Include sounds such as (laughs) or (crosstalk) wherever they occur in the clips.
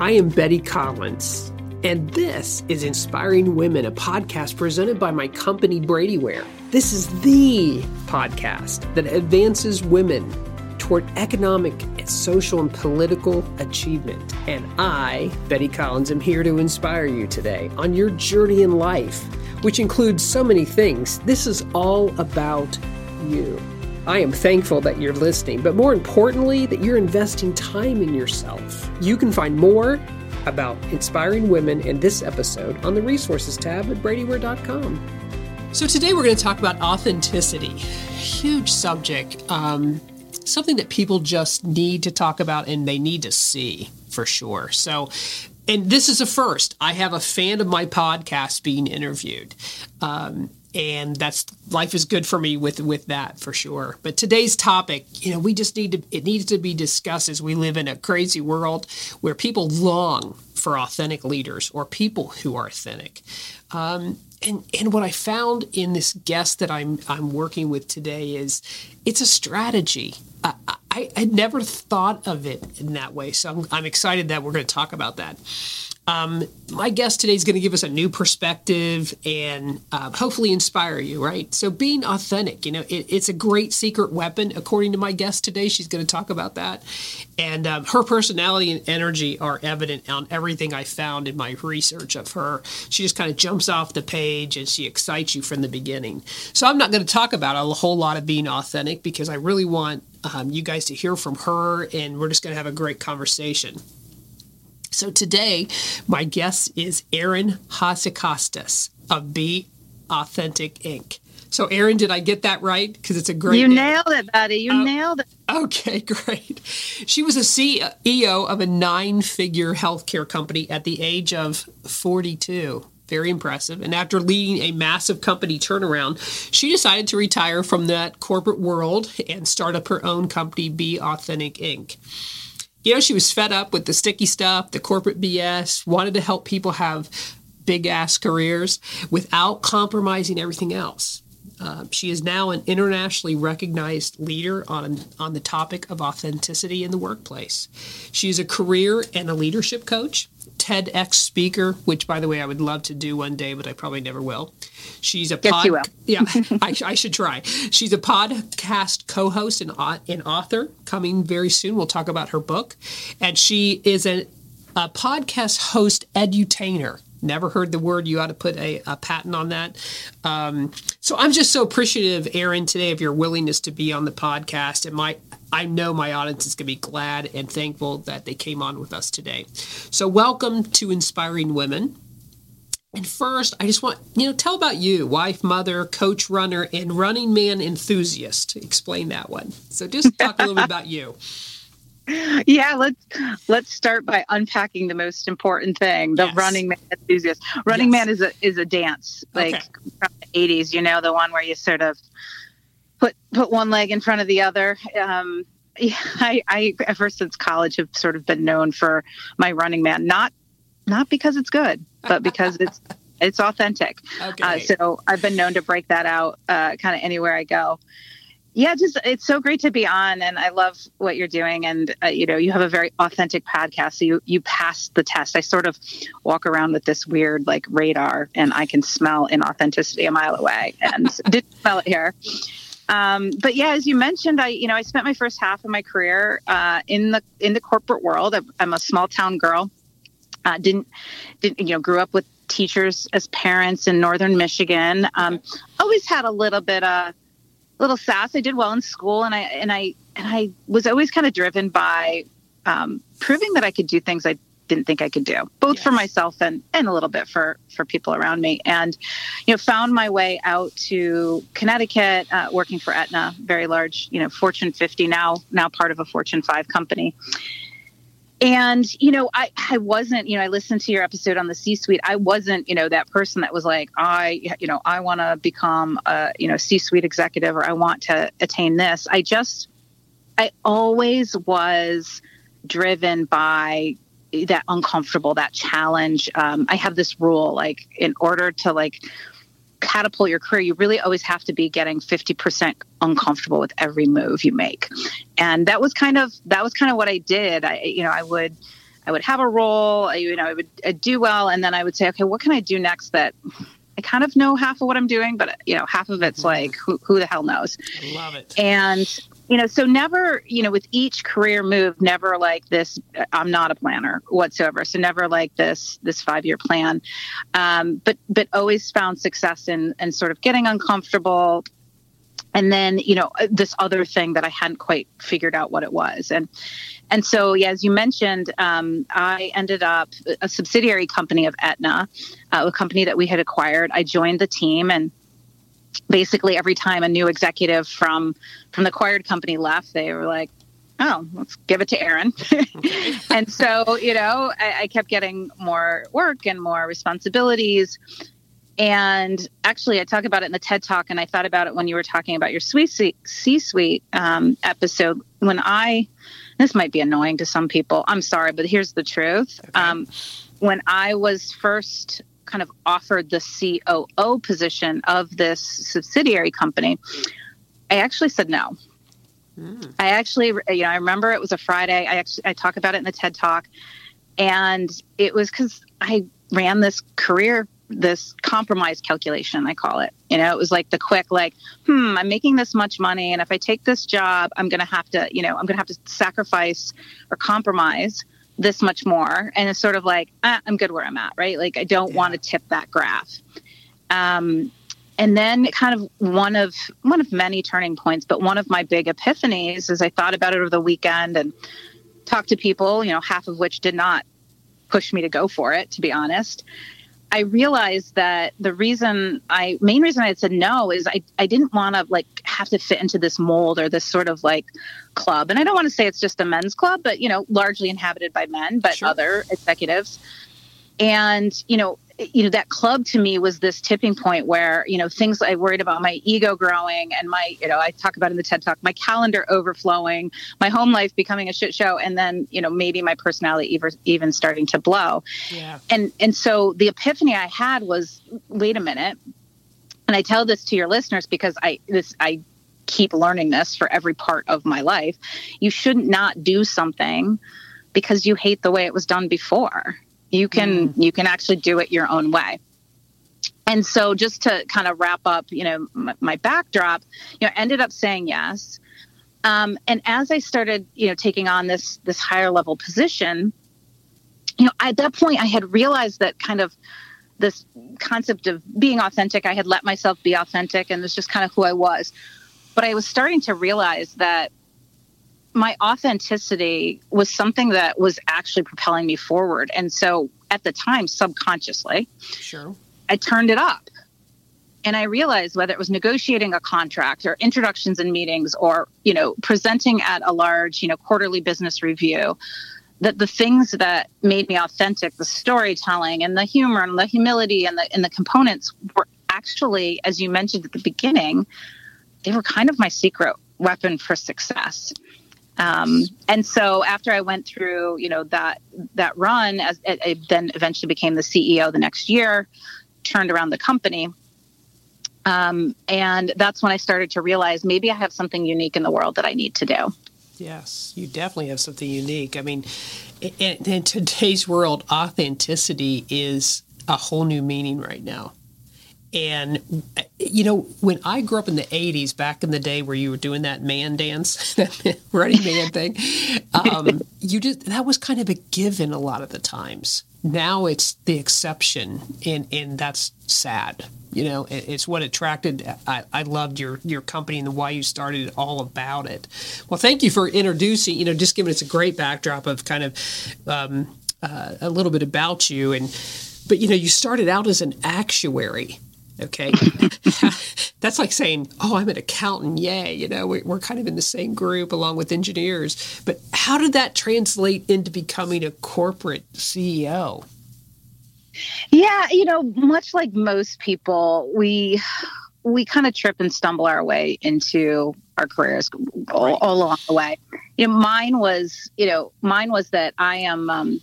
I am Betty Collins, and this is Inspiring Women, a podcast presented by my company Bradyware. This is the podcast that advances women toward economic, and social, and political achievement. And I, Betty Collins, am here to inspire you today on your journey in life, which includes so many things. This is all about you. I am thankful that you're listening, but more importantly, that you're investing time in yourself. You can find more about inspiring women in this episode on the resources tab at bradyware.com. So, today we're going to talk about authenticity. Huge subject. Um, something that people just need to talk about and they need to see for sure. So, and this is a first. I have a fan of my podcast being interviewed. Um, and that's life is good for me with with that for sure but today's topic you know we just need to it needs to be discussed as we live in a crazy world where people long for authentic leaders or people who are authentic um, and and what I found in this guest that I'm I'm working with today is it's a strategy. I, I, I never thought of it in that way, so I'm, I'm excited that we're going to talk about that. Um, my guest today is going to give us a new perspective and uh, hopefully inspire you, right? So, being authentic, you know, it, it's a great secret weapon, according to my guest today. She's going to talk about that. And um, her personality and energy are evident on everything I found in my research of her. She just kind of jumps off the page and she excites you from the beginning. So, I'm not going to talk about a whole lot of being authentic because I really want um, you guys to hear from her and we're just going to have a great conversation. So today, my guest is Erin Hatzikostas of Be Authentic Inc. So, Erin, did I get that right? Because it's a great. You name. nailed it, buddy. You uh, nailed it. Okay, (laughs) great. She was a CEO of a nine figure healthcare company at the age of 42. Very impressive. And after leading a massive company turnaround, she decided to retire from that corporate world and start up her own company, Be Authentic Inc you know, she was fed up with the sticky stuff, the corporate BS, wanted to help people have big ass careers without compromising everything else. Uh, she is now an internationally recognized leader on, on the topic of authenticity in the workplace. She is a career and a leadership coach. TEDx speaker, which by the way I would love to do one day, but I probably never will. She's a pod- you will. yeah, (laughs) I, I, should try. She's a podcast co-host and, and author coming very soon. We'll talk about her book, and she is a, a podcast host edutainer. Never heard the word. You ought to put a, a patent on that. Um, so I'm just so appreciative, Erin, today of your willingness to be on the podcast. And my I know my audience is going to be glad and thankful that they came on with us today. So, welcome to Inspiring Women. And first, I just want, you know, tell about you, wife, mother, coach, runner, and running man enthusiast. Explain that one. So, just talk a little bit about you. (laughs) Yeah, let's let's start by unpacking the most important thing: the yes. running man enthusiast. Running yes. man is a is a dance, like okay. from the '80s. You know, the one where you sort of put put one leg in front of the other. Um, yeah, I, I ever since college have sort of been known for my running man, not not because it's good, but because it's it's authentic. (laughs) Okay. Uh, so I've been known to break that out uh, kind of anywhere I go. Yeah, just it's so great to be on, and I love what you're doing. And uh, you know, you have a very authentic podcast, so you you pass the test. I sort of walk around with this weird like radar, and I can smell inauthenticity a mile away, and (laughs) didn't smell it here. Um, but yeah, as you mentioned, I you know I spent my first half of my career uh, in the in the corporate world. I'm a small town girl. Uh, didn't didn't you know grew up with teachers as parents in northern Michigan. Um, always had a little bit of little sass. I did well in school, and I and I and I was always kind of driven by um, proving that I could do things I didn't think I could do, both yes. for myself and and a little bit for for people around me. And you know, found my way out to Connecticut, uh, working for Aetna, very large, you know, Fortune 50 now now part of a Fortune 5 company. And you know, I I wasn't, you know, I listened to your episode on the C-suite. I wasn't, you know, that person that was like, I, you know, I want to become a, you know, C-suite executive or I want to attain this. I just I always was driven by that uncomfortable, that challenge. Um, I have this rule, like in order to like catapult your career, you really always have to be getting 50% uncomfortable with every move you make. And that was kind of, that was kind of what I did. I, you know, I would, I would have a role, I, you know, I would I'd do well, and then I would say, okay, what can I do next that I kind of know half of what I'm doing, but you know, half of it's mm-hmm. like who, who the hell knows. I love it. And you know, so never, you know, with each career move, never like this. I'm not a planner whatsoever, so never like this this five year plan. Um, but but always found success in and sort of getting uncomfortable, and then you know this other thing that I hadn't quite figured out what it was, and and so yeah, as you mentioned, um, I ended up a subsidiary company of Aetna uh, a company that we had acquired. I joined the team and basically every time a new executive from from the acquired company left, they were like, "Oh, let's give it to Erin." (laughs) and so, you know, I, I, kept getting more work and more responsibilities. And actually, I talk about it in the TED Talk, and I thought about it when you were talking about your C-suite um, episode. When I, this might be annoying to some people. I'm sorry, but here's the truth. Okay. Um, when I was first kind of offered the COO position of this subsidiary company, I actually said no. Mm. I actually, you know, I remember it was a Friday. I actually I talk about it in the TED Talk, and it was because I ran this career, this compromise calculation. I call it. You know, it was like the quick, like, hmm, I'm making this much money, and if I take this job, I'm going to have to, you know, I'm going to have to sacrifice or compromise this much more. And it's sort of like ah, i'm good where i'm at right? Like i don't yeah. want to tip that graph. Um, and then kind of one of one of many turning points but one of my big epiphanies is i thought about it over the weekend and talked to people you know half of which did not push me to go for it to be honest. I realized that the reason I main reason I had said no is I, I didn't want to like have to fit into this mold or this sort of like club. And I don't want to say it's just a men's club, but you know, largely inhabited by men, but sure. other executives. And, you know, you know that club to me was this tipping point where you know things i worried about my ego growing and my you know i talk about in the ted talk my calendar overflowing my home life becoming a shit show and then you know maybe my personality even, even starting to blow yeah. and and so the epiphany i had was wait a minute and i tell this to your listeners because i this i keep learning this for every part of my life you should not not do something because you hate the way it was done before you can mm. you can actually do it your own way. And so just to kind of wrap up, you know, my, my backdrop, you know, ended up saying yes. Um, and as I started, you know, taking on this this higher level position, you know, at that point I had realized that kind of this concept of being authentic, I had let myself be authentic and it's just kind of who I was. But I was starting to realize that my authenticity was something that was actually propelling me forward. And so at the time, subconsciously, sure. I turned it up. And I realized whether it was negotiating a contract or introductions and meetings or, you know, presenting at a large, you know, quarterly business review, that the things that made me authentic, the storytelling and the humor and the humility and the and the components were actually, as you mentioned at the beginning, they were kind of my secret weapon for success. Um, and so after I went through, you know, that that run, as it then eventually became the CEO the next year, turned around the company. Um, and that's when I started to realize maybe I have something unique in the world that I need to do. Yes, you definitely have something unique. I mean, in, in today's world, authenticity is a whole new meaning right now. And you know, when I grew up in the '80s, back in the day where you were doing that man dance, (laughs) that Running Man thing, um, you just that was kind of a given a lot of the times. Now it's the exception, and and that's sad. You know, it, it's what attracted. I, I loved your your company and the why you started it, all about it. Well, thank you for introducing. You know, just giving us a great backdrop of kind of um, uh, a little bit about you and. But you know, you started out as an actuary Okay. (laughs) That's like saying, oh, I'm an accountant. Yay. You know, we're, kind of in the same group along with engineers. But how did that translate into becoming a corporate CEO? Yeah, you know, much like most people, we we kind of trip and stumble our way into our careers all, all, along the way. You know, mine was, you know, mine was that I am um,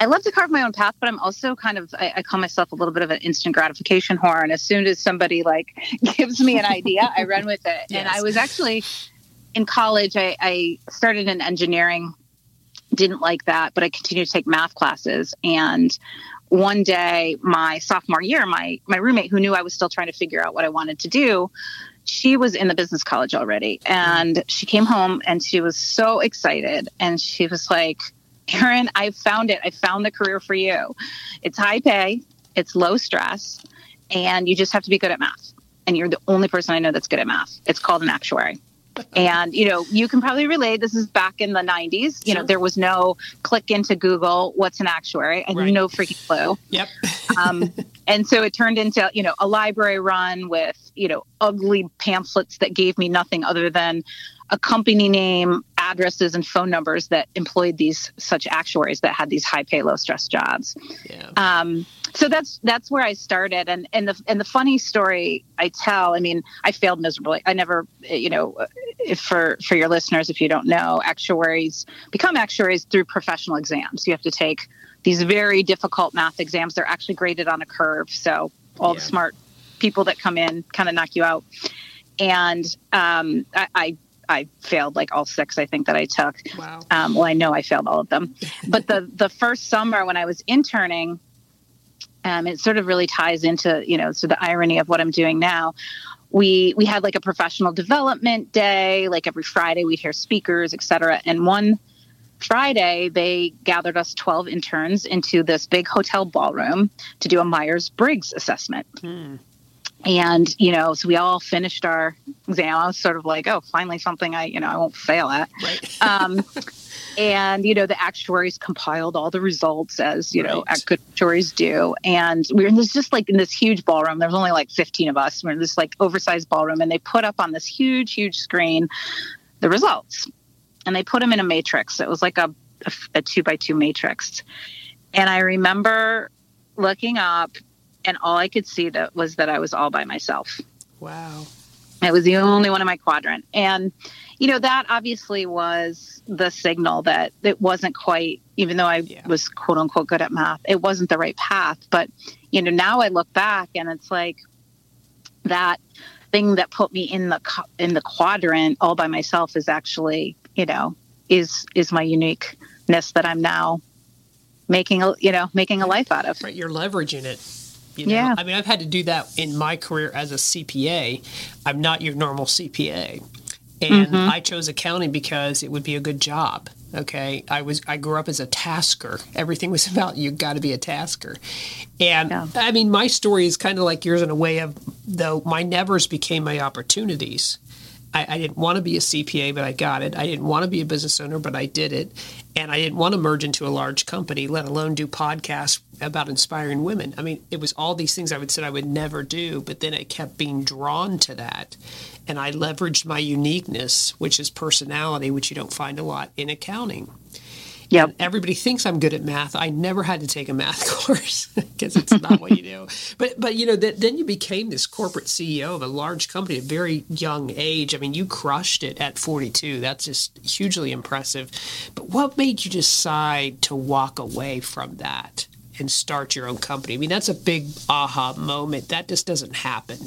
I love to carve my own path, but I'm also kind of I, I, call myself a little bit of an instant gratification whore. And as soon as somebody like (laughs) gives me an idea, I run with it. Yes. And I was actually in college. I, I started in engineering, didn't like that, but I continued to take math classes. And one day, my sophomore year, my my roommate, who knew I was still trying to figure out what I wanted to do, she was in the business college already, and she came home and she was so excited, and she was like, "Erin, I found it. I found the career for you. It's high pay, it's low stress, and you just have to be good at math." And you're the only person I know that's good at math. It's called an actuary and you know you can probably relate this is back in the 90s you sure. know there was no click into google what's an actuary and right. no freaking clue yep (laughs) um, and so it turned into you know a library run with you know ugly pamphlets that gave me nothing other than a company name, addresses, and phone numbers that employed these such actuaries that had these high pay, low stress jobs. Yeah. Um, so that's that's where I started, and and the and the funny story I tell. I mean, I failed miserably. I never, you know, if for for your listeners, if you don't know, actuaries become actuaries through professional exams. You have to take these very difficult math exams. They're actually graded on a curve, so all yeah. the smart people that come in kind of knock you out. And um, I, I I failed like all six, I think that I took. Wow. Um, well, I know I failed all of them. but the the first summer when I was interning, um, it sort of really ties into you know so the irony of what I'm doing now. We we had like a professional development day. Like every Friday, we'd hear speakers, et cetera. And one Friday, they gathered us 12 interns into this big hotel ballroom to do a Myers Briggs assessment. Hmm and you know so we all finished our exam. I was sort of like oh finally something i you know i won't fail at. Right. (laughs) um, and you know the actuaries compiled all the results as you right. know actuaries do. And we were in this just like in this huge ballroom there was only like 15 of us. We we're in this like oversized ballroom and they put up on this huge huge screen the results. And they put them in a matrix. It was like a, a, a two by two matrix. And i remember looking up and all I could see that was that I was all by myself. Wow. I was the only one in my quadrant. And, you know, that obviously was the signal that it wasn't quite, even though I yeah. was quote unquote good at math, it wasn't the right path. But, you know, now I look back and it's like that thing that put me in the in the quadrant all by myself is actually, you know, is is my uniqueness that I'm now making a you know making a life out of. Right, you're leveraging it. You know? Yeah. I mean, I've had to do that in my career as a CPA. I'm not your normal CPA. And mm-hmm. I chose accounting because it would be a good job. Okay. I was I grew up as a tasker. Everything was (laughs) about you got to be a tasker. And yeah. I mean, my story is kind of like yours in a way of though my nevers became my opportunities. I, I, didn't want to be a CPA, but I got it. I didn't want to be a business owner, but I did it. And I didn't want to merge into a large company, let alone do podcasts about inspiring women. I mean, it was all these things I would said I would never do, but then it kept being drawn to that. And I leveraged my uniqueness, which is personality, which you don't find a lot in accounting. Yeah. Everybody thinks I'm good at math. I never had to take a math (laughs) course because it's not what you do. But but you know that then you became this corporate CEO of a large company at a very young age. I mean, you crushed it at 42. That's just hugely impressive. But what made you decide to walk away from that and start your own company? I mean, that's a big aha moment. That just doesn't happen.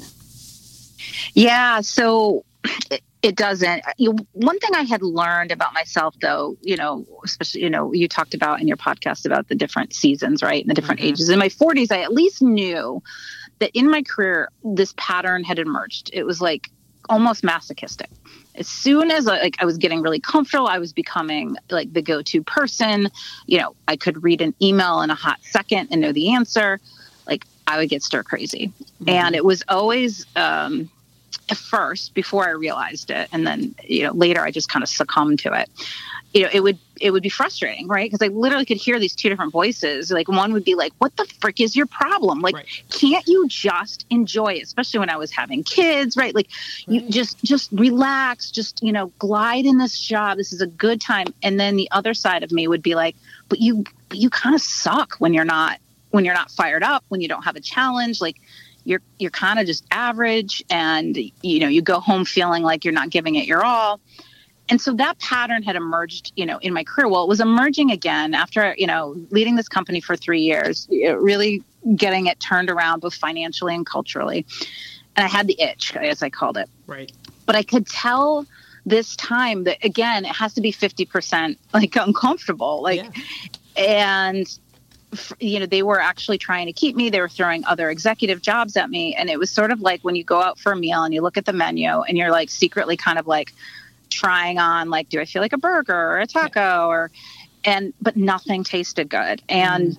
Yeah, so it doesn't. You, one thing I had learned about myself, though, you know, especially, you know, you talked about in your podcast about the different seasons, right? And the different mm-hmm. ages. In my 40s, I at least knew that in my career, this pattern had emerged. It was like almost masochistic. As soon as like I was getting really comfortable, I was becoming like the go-to person. You know, I could read an email in a hot second and know the answer. Like I would get stir crazy, mm-hmm. and it was always um, at first before I realized it, and then you know later I just kind of succumbed to it. You know, it would it would be frustrating, right? Because I literally could hear these two different voices. Like one would be like, "What the frick is your problem? Like, right. can't you just enjoy it?" Especially when I was having kids, right? Like, right. you just just relax, just you know, glide in this job. This is a good time. And then the other side of me would be like, "But you, you kind of suck when you're not." when you're not fired up when you don't have a challenge like you're you're kind of just average and you know you go home feeling like you're not giving it your all and so that pattern had emerged you know in my career. Well it was emerging again after you know leading this company for three years really getting it turned around both financially and culturally. And i had the itch as i called it. Right. But i could tell this time that again it has to be 50% like uncomfortable like yeah. and you know they were actually trying to keep me. They were throwing other executive jobs at me. And it was sort of like when you go out for a meal and you look at the menu and you're like secretly kind of like trying on like do i feel like a burger or a taco or and but nothing tasted good and mm.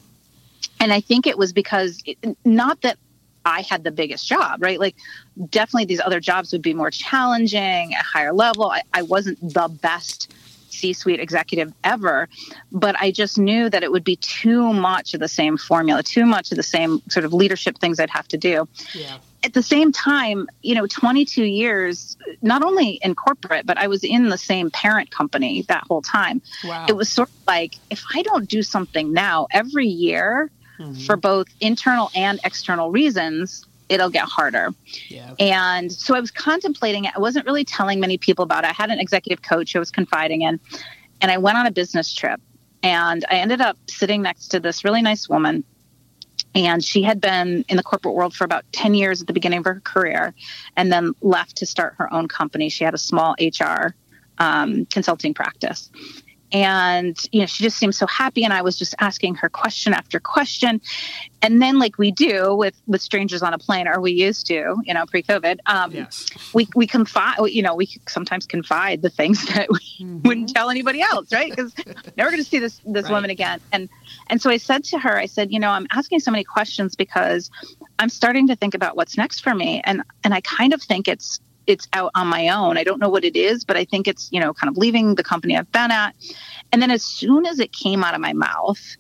and i think it was because it, not that I had the biggest job, right? Like, definitely these other jobs would be more challenging, at higher level. I, I wasn't the best C suite executive ever. But I just knew that it would be too much of the same formula, too much of the same sort of leadership things I'd have to do. Yeah. At the same time, you know, 22 years, not only in corporate, but I was in the same parent company that whole time. Wow. It was sort of like if I don't do something now, every year, mm-hmm. for both internal and external reasons, it'll get harder. Yeah. And so I was contemplating it. I wasn't really telling many people about it. I had an executive coach I was confiding in, and I went on a business trip. And I ended up sitting next to this really nice woman. And she had been in the corporate world for about 10 years at the beginning of her career and then left to start her own company. She had a small HR um, consulting practice and you know she just seemed so happy and i was just asking her question after question and then like we do with with strangers on a plane or we used to you know pre-covid um, yes. we we confide you know we sometimes confide the things (laughs) that we mm-hmm. wouldn't tell anybody else right because never going to see this this right. woman again and and so i said to her i said you know i'm asking so many questions because i'm starting to think about what's next for me and and i kind of think it's it's out on my own. I don't know what it is, but I think it's, you know, kind of leaving the company I've been at. And then as soon as it came out of my mouth,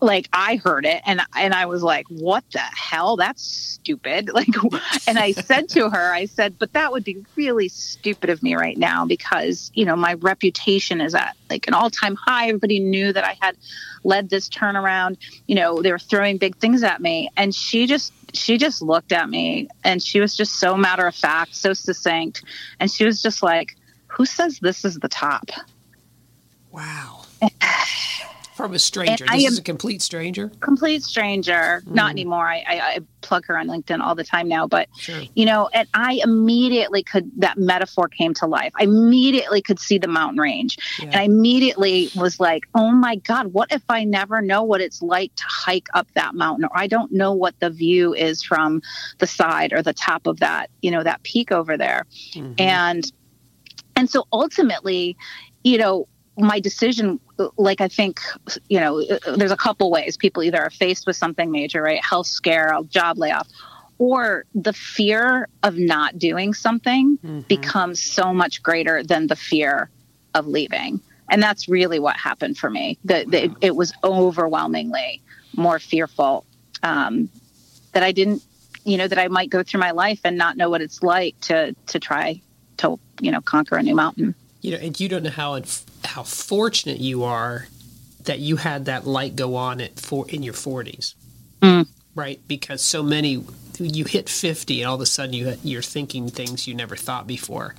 like I heard it and and I was like, "What the hell? That's stupid." (laughs) Like and I said to her, I said, "But that would be really stupid of me right now because, you know, my reputation is at like an all-time high. Everybody knew that I had led this turnaround. You know, they were throwing big things at me." And she just she just looked at me and she was just so matter of fact, so succinct. And she was just like, Who says this is the top? Wow. (sighs) (sighs) (sighs) From a stranger. this is a complete stranger? Complete stranger. Mm. Not anymore. I, I, I, plug her on LinkedIn all the time now. But, sure. you know, and I immediately could, that metaphor came to life. I immediately could see the mountain range. Yeah. And I immediately was like, oh my God, what if I never know what it's like to hike up that mountain? Or I don't know what the view is from the side or the top of that, you know, that peak over there. Mm-hmm. And, and so ultimately, you know, my decision like i think you know there's a couple ways. People either are faced with something major right? Health scare a job layoff or the fear of not doing something mm-hmm. becomes so much greater than the fear of leaving. And that's really what happened for me. That wow. it, it, was overwhelmingly more fearful um, that i didn't you know that i might go through my life and not know what it's like to to try to you know conquer a new mountain you know, and you don't know how how fortunate you are that you had that light go on at for in your 40s. Mm. Right? Because so many you hit 50 and all of a sudden you you're thinking things you never thought before.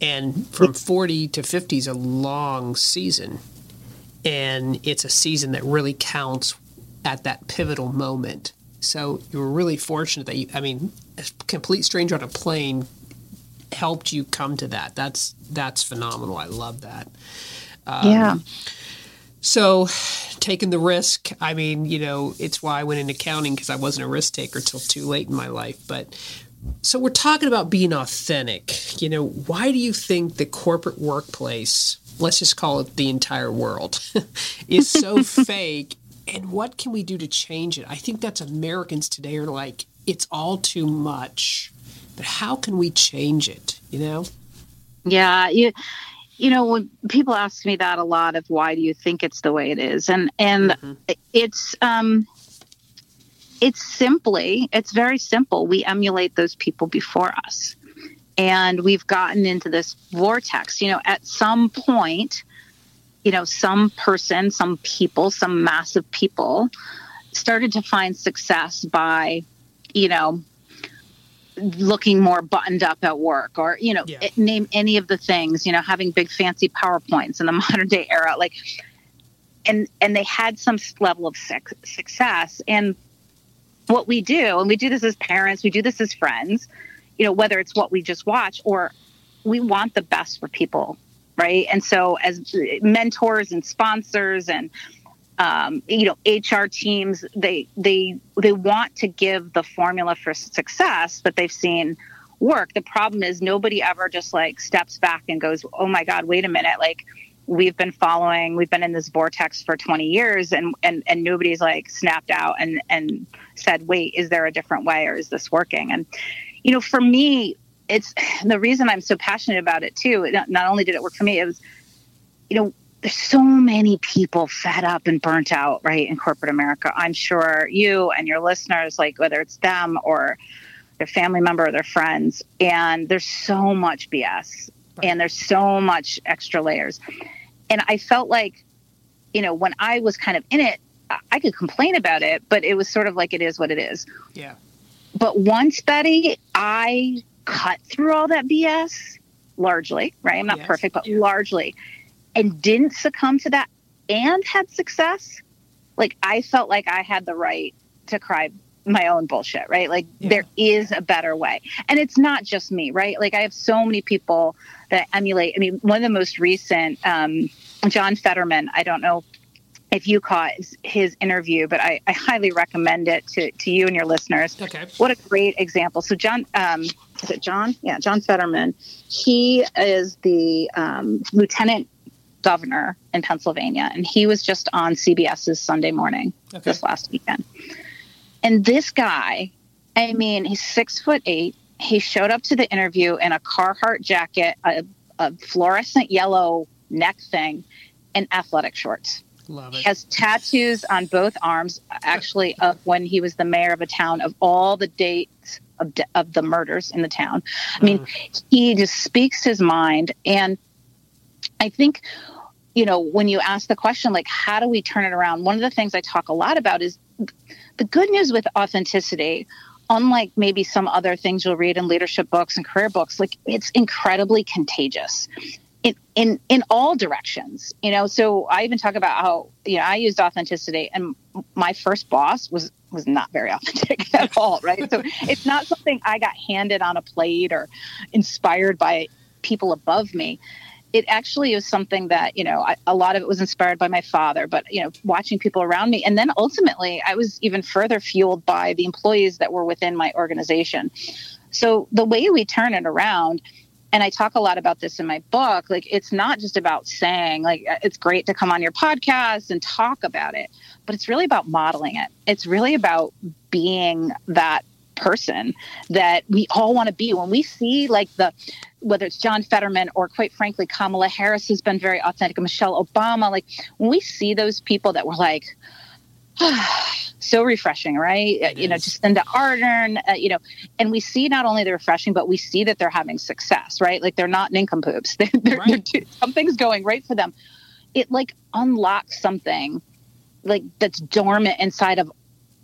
And from 40 to 50 is a long season. And it's a season that really counts at that pivotal moment. So you were really fortunate that you, I mean, a complete stranger on a plane helped you come to that. That's that's phenomenal. I love that. Um, yeah. So, taking the risk. I mean, you know, it's why I went into accounting because I wasn't a risk taker till too late in my life. But so we're talking about being authentic. You know, why do you think the corporate workplace, let's just call it the entire world, (laughs) is so (laughs) fake? And what can we do to change it? I think that's Americans today are like, it's all too much but how can we change it you know? Yeah you you know when people ask me that a lot of why do you think it's the way it is and and mm-hmm. it's um it's simply it's very simple. We emulate those people before us. And we've gotten into this vortex you know at some point you know some person some people some massive people started to find success by you know looking more buttoned up at work or you know yeah. it, name any of the things you know having big fancy powerpoints in the (laughs) modern day era like and and they had some level of success and what we do and we do this as parents we do this as friends you know whether it's what we just watch or we want the best for people, right? And so as uh, mentors and sponsors and um, you know HR teams, they they they want to give the formula for success that they've seen work. The problem is nobody ever just like steps back and goes, "Oh my God, wait a minute!" Like we've been following, we've been in this vortex for 20 years, and and and nobody's like snapped out and and said, "Wait, is there a different way, or is this working?" And you know, for me, it's (sighs) the reason I'm so passionate about it too. Not, not only did it work for me, it was, you know, there's so many people fed up and burnt out, right, in corporate America. I'm sure you and your listeners, like whether it's them or their family member or their friends, and there's so much BS and there's so much extra layers. And I felt like, you know, when I was kind of in it, I could complain about it, but it was sort of like it is what it is. Yeah. But once, Betty, I cut through all that BS largely, right? I'm not yes. perfect, but yeah. largely, and didn't succumb to that and had success. Like I felt like I had the right to cry my own bullshit, right? Like yeah. there is a better way. And it's not just me, right? Like I have so many people that emulate. I mean, one of the most recent, um, John Fetterman, I don't know if you caught his interview, but I, I, highly recommend it to, to you and your listeners. Okay. What a great example. So John, um, is it John? Yeah, John Fetterman. He is the um, lieutenant governor in Pennsylvania, and he was just on CBS's Sunday Morning okay. this last weekend. And this guy, I mean, he's six foot eight. He showed up to the interview in a Carhartt jacket, a, a fluorescent yellow neck thing, and athletic shorts. Love it. He has tattoos on both arms, actually, of when he was the mayor of a town, of all the dates of, de- of the murders in the town. I mean, mm. he just speaks his mind. And I think, you know, when you ask the question, like, how do we turn it around? One of the things I talk a lot about is the good news with authenticity unlike maybe some other things you'll read in leadership books and career books like it's incredibly contagious in in in all directions you know? So i even talk about how you know i used authenticity and my first boss was was not very (laughs) authentic at all right? So it's not something i got handed on a plate or inspired by people above me it actually is something that you know I, a lot of it was inspired by my father but you know watching people around me and then ultimately i was even further fueled by the employees that were within my organization so the way we turn it around and I talk a lot about this in my book. Like, it's not just about saying, like, uh, it's great to come on your podcast and talk about it, but it's really about modeling it. It's really about being that person that we all want to be. When we see, like, the whether it's John Fetterman or quite frankly, Kamala Harris has been very authentic, Michelle Obama, like, when we see those people that were like, (sighs) so refreshing, right? It you know, Jacinda Ardern, uh, you know, and we see not only the refreshing, but we see that they're having success, right? Like they're not nincompoops. (laughs) They're, they're, right. they're something's going right for them. It like unlocks something like that's dormant inside of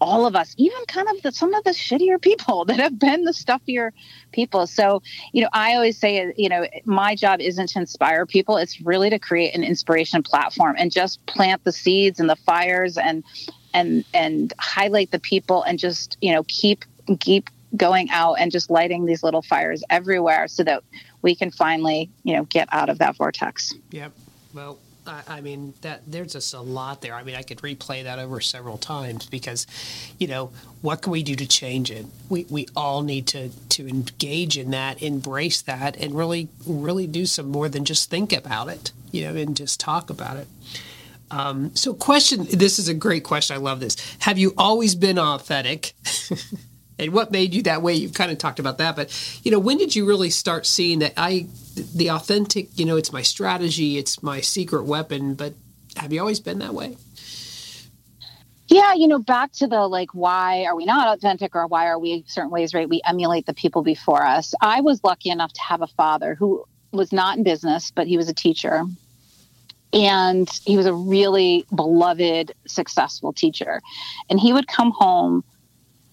all of us, even kind of the, some of the shittier people (laughs) that have been the stuffier people. So, you know, I always say, you know, my job isn't to inspire people; it's really to create an inspiration platform and just plant the seeds and the fires and and and highlight the people and just you know keep keep going out and just lighting these little fires everywhere so that we can finally you know get out of that vortex. Yep. Well I, mean that there's just a lot there. I mean, I could replay that over several times because, you know, what can we do to change it? We we all need to to engage in that, embrace that, and really really do some more than just think about it, you know, and just talk about it. Um, so, question this is a great question. I love this. Have you always been authentic? (laughs) and what made you that way? You've kind of talked about that, but you know, when did you really start seeing that I, the authentic, you know, it's my strategy, it's my secret weapon, but have you always been that way? Yeah, you know, back to the like, why are we not authentic or why are we certain ways, right? We emulate the people before us. I was lucky enough to have a father who was not in business, but he was a teacher and he was a really beloved, successful teacher. And he would come home,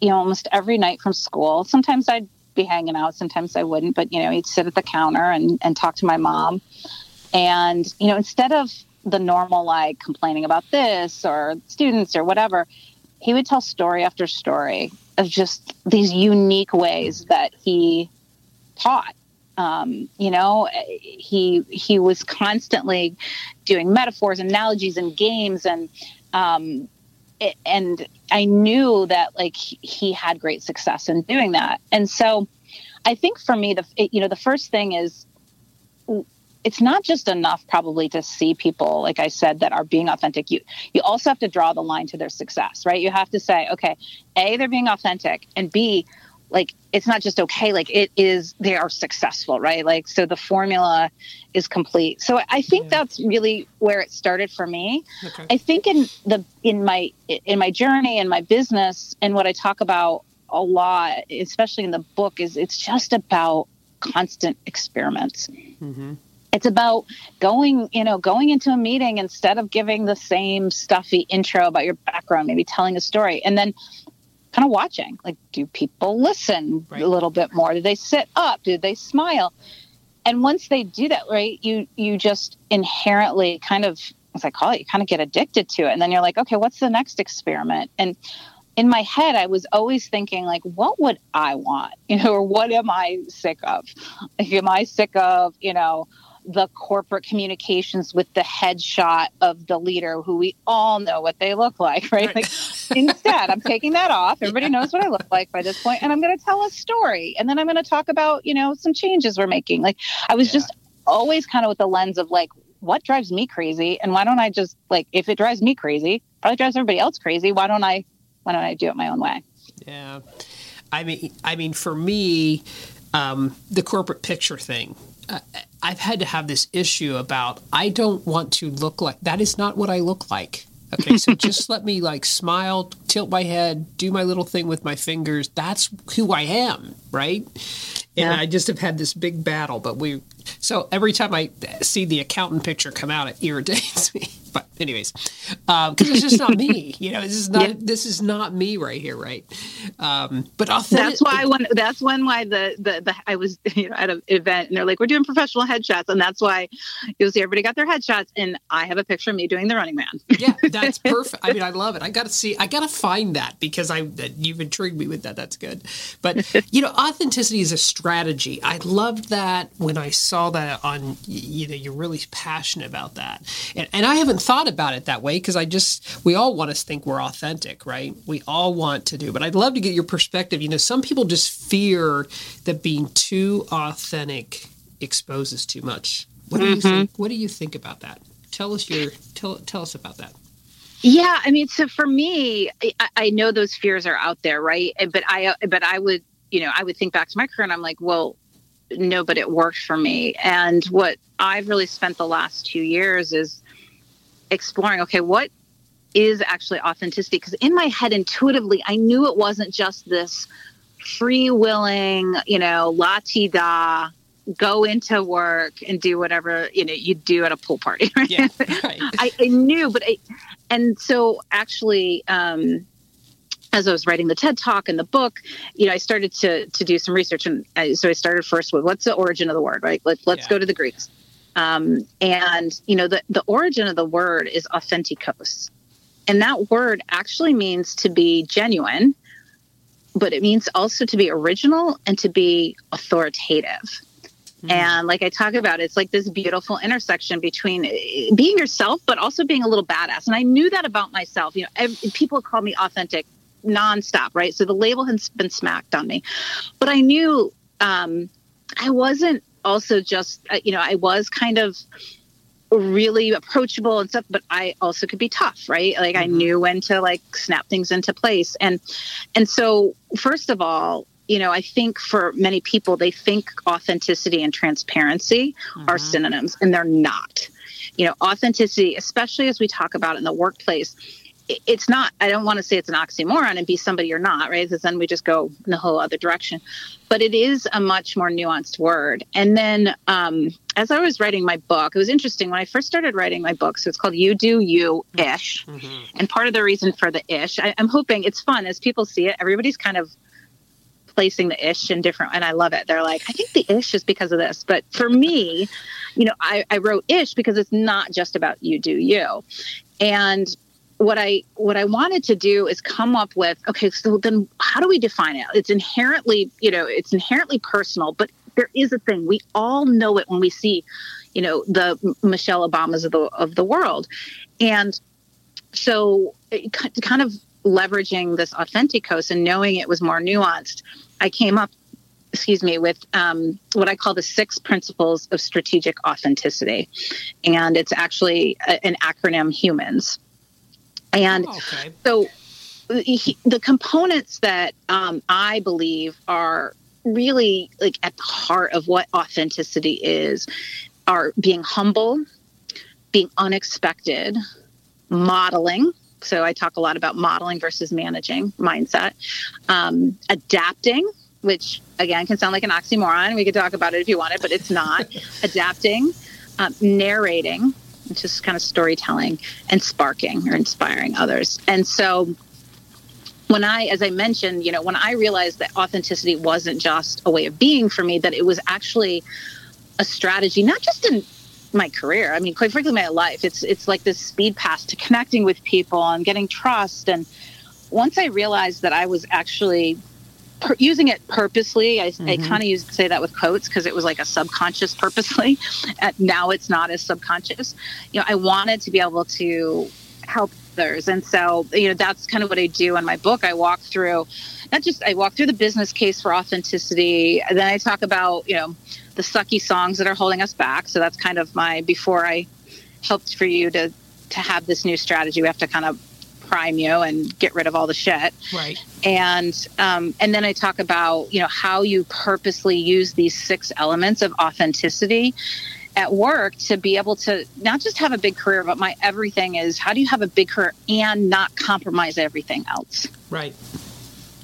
you know, almost every night from school. Sometimes I'd be hanging out, sometimes I wouldn't, but, you know, he'd sit at the counter and, and talk to my mom. And, you know, instead of the normal, like complaining about this or students or whatever, he would tell story after story of just these unique ways that he taught Um, you know, he he was constantly doing metaphors, analogies, and games, and um, and I knew that like he had great success in doing that. And so, I think for me, the it, you know the first thing is it's not just enough probably to see people like i said that are being authentic you you also have to draw the line to their success right you have to say okay a they're being authentic and b like it's not just okay like it is they are successful right like so the formula is complete so i think yeah. that's really where it started for me okay. i think in the in my in my journey and my business and what i talk about a lot especially in the book is it's just about constant experiments mm-hmm. it's about going you know going into a meeting instead of giving the same stuffy intro about your background maybe telling a story and then kind of watching like do people listen right. a little bit more? Do they sit up? Do they smile? And once they do that right you you just inherently kind of as i call it you kind of get addicted to it. And then you're like okay what's the next experiment? And in my head i was always thinking like what would i want? (laughs) You know or what am i sick of? Like, am i sick of you know the corporate communications with the headshot of the leader who we all know what they look like, (laughs) right? right. Like instead, I'm taking that off. (laughs) Everybody yeah. knows what I look like by this point, and I'm going to tell a story, and then I'm going to talk about you know some changes we're making. Like I was yeah. just always kind of with the lens of like what drives me crazy, and why don't I just like if it drives me crazy, probably drives everybody else crazy. Why don't I? Why don't I do it my own way? Yeah, I mean, I mean, for me, um, the corporate picture thing I've had to have this issue about I don't want to look like that is not what I look like. Okay, so just let me like smile, tilt my head, do my little thing with my fingers. That's who I am, right? And yeah. I just have had this big battle, but we so every time I see the accountant picture come out, it irritates (laughs) me. But anyways, because um, it's just not me. You know, this is not yeah. this is not me right here, right? Um, but authentic, that's why when that's when why the, the the I was (laughs) you know at an event and they're like we're doing professional headshots and that's why you'll see everybody got their headshots and I have a picture of me doing the Running Man. yeah, that's (laughs) perfect. I mean, I love it. I got to see. I got to find that because I you've intrigued me with that. That's good. But you know, authenticity is a strategy. I loved that when I saw that on you know you're really passionate about that, and and I haven't thought about it that way because I just we all want to think we're authentic, right? We all want to do, but I'd love to get your perspective. You know, some people just fear that being too authentic exposes too much. What do mm-hmm. you think? What do you think about that? Tell us your tell tell us about that. Yeah, I mean, so for me, I, I know those fears are out there, right? But I but I would you know I would think back to my career and I'm like, well, no, but it worked for me. And what I've really spent the last two years is exploring okay, what is actually authenticity? Because in my head, intuitively, I knew it wasn't just this free willing, you know, la ti da, go into work and do whatever you know you do at a pool party. Right? (laughs) Yeah, right. I, I, knew, but I, and so actually, um, as I was writing the TED Talk and the book, you know, I started to to do some research, and I, so I started first with what's the origin of the word, right? Let, let's yeah. go to the Greeks. Um, and you know, the the origin of the word is authentikos, and that word actually means to be genuine, but it means also to be original and to be authoritative. Mm. And like I talk about, it's like this beautiful intersection between eh, being yourself, but also being a little badass. And I knew that about myself. You know, every, people call me authentic nonstop, right? So the label has been smacked on me. But I knew um, I wasn't also just, uh, you know, I was kind of really approachable and stuff but i also could be tough right like mm-hmm. i knew when to like snap things into place and and so first of all you know i think for many people they think authenticity and transparency mm-hmm. are synonyms and they're not you know authenticity especially as we talk about in the workplace it's not i don't want to say it's an oxymoron and be somebody you're not right? Because then we just go in a whole other direction. But it is a much more nuanced word. And then um, as i was writing my book it was interesting when i first started writing my book so it's called you do you ish mm-hmm. and part of the reason for the ish I, i'm hoping it's fun as people see it everybody's kind of placing the ish in different and i love it. They're like i think the ish is because of this. But for me you know I, I wrote ish because it's not just about you do you. And what I what I wanted to do is come up with okay, so then how do we define it? It's inherently, you know, it's inherently personal, but there is a thing. We all know it when we see, you know, the Michelle Obamas of the of the world, and so kind of leveraging this Authentikos and knowing it was more nuanced, I came up, excuse me, with um, what I call the six principles of strategic authenticity, and it's actually an acronym HUMANS, and oh, okay. so. the components that um, I believe are really like at the heart of what authenticity is are being humble, being unexpected, modeling. So I talk a lot about modeling versus managing mindset, um, adapting, which again can sound like an oxymoron. We could talk about it if you wanted, but it's not. (laughs) adapting, um, narrating, is kind of storytelling, and sparking or inspiring others. And so when I, as I mentioned, you know, when I realized that authenticity wasn't just a way of being for me, that it was actually a strategy, not just in my career. I mean, quite frankly, my life. It's it's like this speed pass to connecting with people and getting trust. And once I realized that I was actually per- using it purposely, I, mm-hmm. I kind of used to say that with quotes because it was like a subconscious purposely. (laughs) And now it's not as subconscious. You know, I wanted to be able to help others. And so, you know, that's kind of what I do in my book. I walk through, not just, I walk through the business case for authenticity. And then I talk about, you know, the sucky songs that are holding us back. So that's kind of my, before I helped for you to, to have this new strategy, we have to kind of prime you and get rid of all the shit. Right. And um, and then I talk about you know how you purposely use these six elements of authenticity at work to be able to not just have a big career, but my everything is how do you have a big career and not compromise everything else? Right.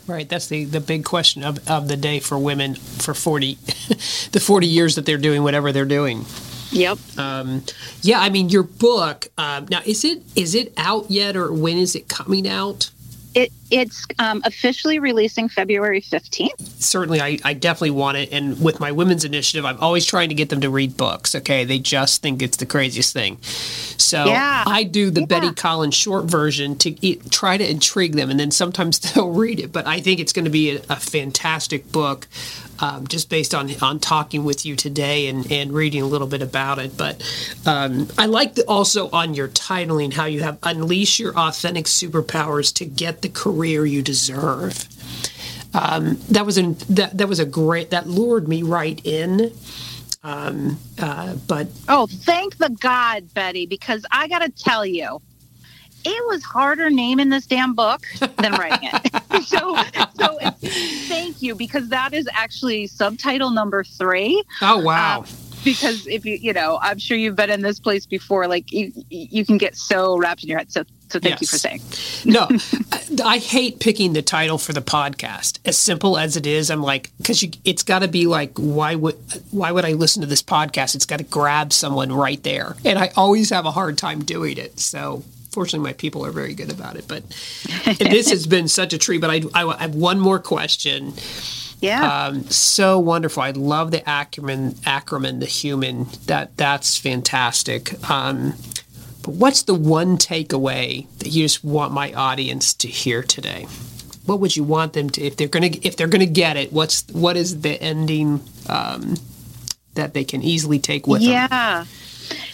Right. That's the, the big question of, of the day for women for 40, (laughs) the 40 years that they're doing whatever they're doing. Yep. Um, yeah. I mean, your book, um, now is it, is it out yet or when is it coming out? It, it's um, officially releasing February 15th. Certainly, I, I definitely want it. And with my women's initiative, I'm always trying to get them to read books. Okay. They just think it's the craziest thing. So yeah. I do the yeah. Betty Collins short version to eat, try to intrigue them. And then sometimes (laughs) they'll read it. But I think it's going to be a, a fantastic book um, just based on on talking with you today and, and reading a little bit about it. But um, I like the, also on your titling how you have unleash your authentic superpowers to get the career you deserve. Um, that was an, that that was a great that lured me right in. Um, uh, but oh, thank the God, Betty, because I got to tell you, it was harder naming this damn book than writing it. (laughs) so, so thank you because that is actually subtitle number three. Oh wow. Um, because if you you know i'm sure you've been in this place before like you you can get so wrapped in your head. So so thank yes. you for saying. No I, hate picking the title for the podcast. As simple as it is i'm like because it's got to be like why would why would i listen to this podcast? It's got to grab someone right there. And i always have a hard time doing it. So fortunately, my people are very good about it. But (laughs) this has been such a treat. But I, I, have one more question. Yeah. Um, so wonderful. I love the Ackerman, Ackerman, the human. That that's fantastic. Um, but what's the one takeaway that you just want my audience to hear today? What would you want them to if they're gonna if they're gonna get it? What's what is the ending um, that they can easily take with yeah. them? Yeah.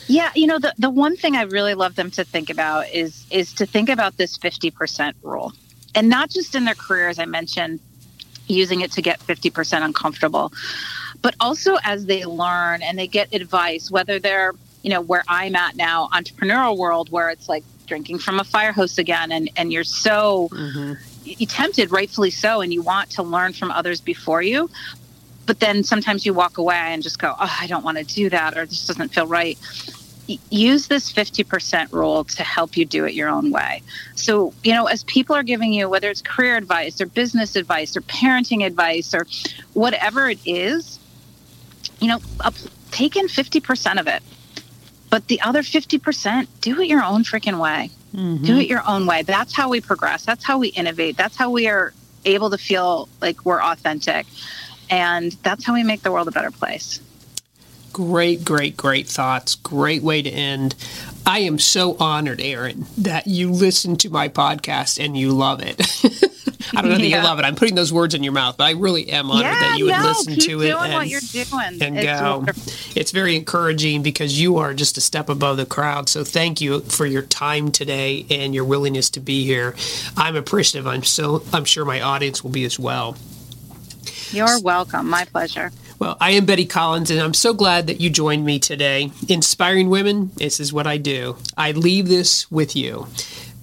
Yeah, you know, the, the one thing I really love them to think about is is to think about this 50% rule. And not just in their career, as I mentioned, using it to get 50% uncomfortable, but also as they learn and they get advice, whether they're, you know, where I'm at now, entrepreneurial world, where it's like drinking from a fire hose again, and, and you're so mm-hmm. tempted, rightfully so, and you want to learn from others before you. But then sometimes you walk away and just go, oh, I don't want to do that, or this doesn't feel right use this 50% rule to help you do it your own way. So, you know, as people are giving you, whether it's career advice or business advice or parenting advice or whatever it is, you know, take in 50% of it. But the other 50%, do it your own freaking way. Mm-hmm. Do it your own way. That's how we progress. That's how we innovate. That's how we are able to feel like we're authentic. And that's how we make the world a better place. Great, great, great thoughts. Great way to end. I am so honored, Erin, that you listen to my podcast and you love it. (laughs) I don't know that yeah. you love it. I'm putting those words in your mouth, but I really am honored yeah, that you would no, listen to it and, what you're doing. and it's go. Wonderful. It's very encouraging because you are just a step above the crowd. So thank you for your time today and your willingness to be here. I'm appreciative. I'm so I'm sure my audience will be as well. You're welcome. My pleasure. Well, I am Betty Collins, and I'm so glad that you joined me today. Inspiring women, this is what I do. I leave this with you.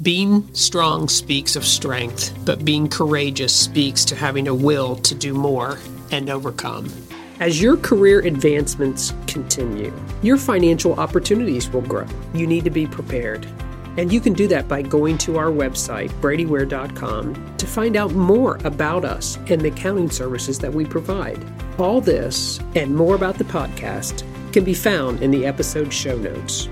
Being strong speaks of strength, but being courageous speaks to having a will to do more and overcome. As your career advancements continue, your financial opportunities will grow. You need to be prepared. And you can do that by going to our website, bradyware.com, to find out more about us and the accounting services that we provide. All this and more about the podcast can be found in the episode show notes.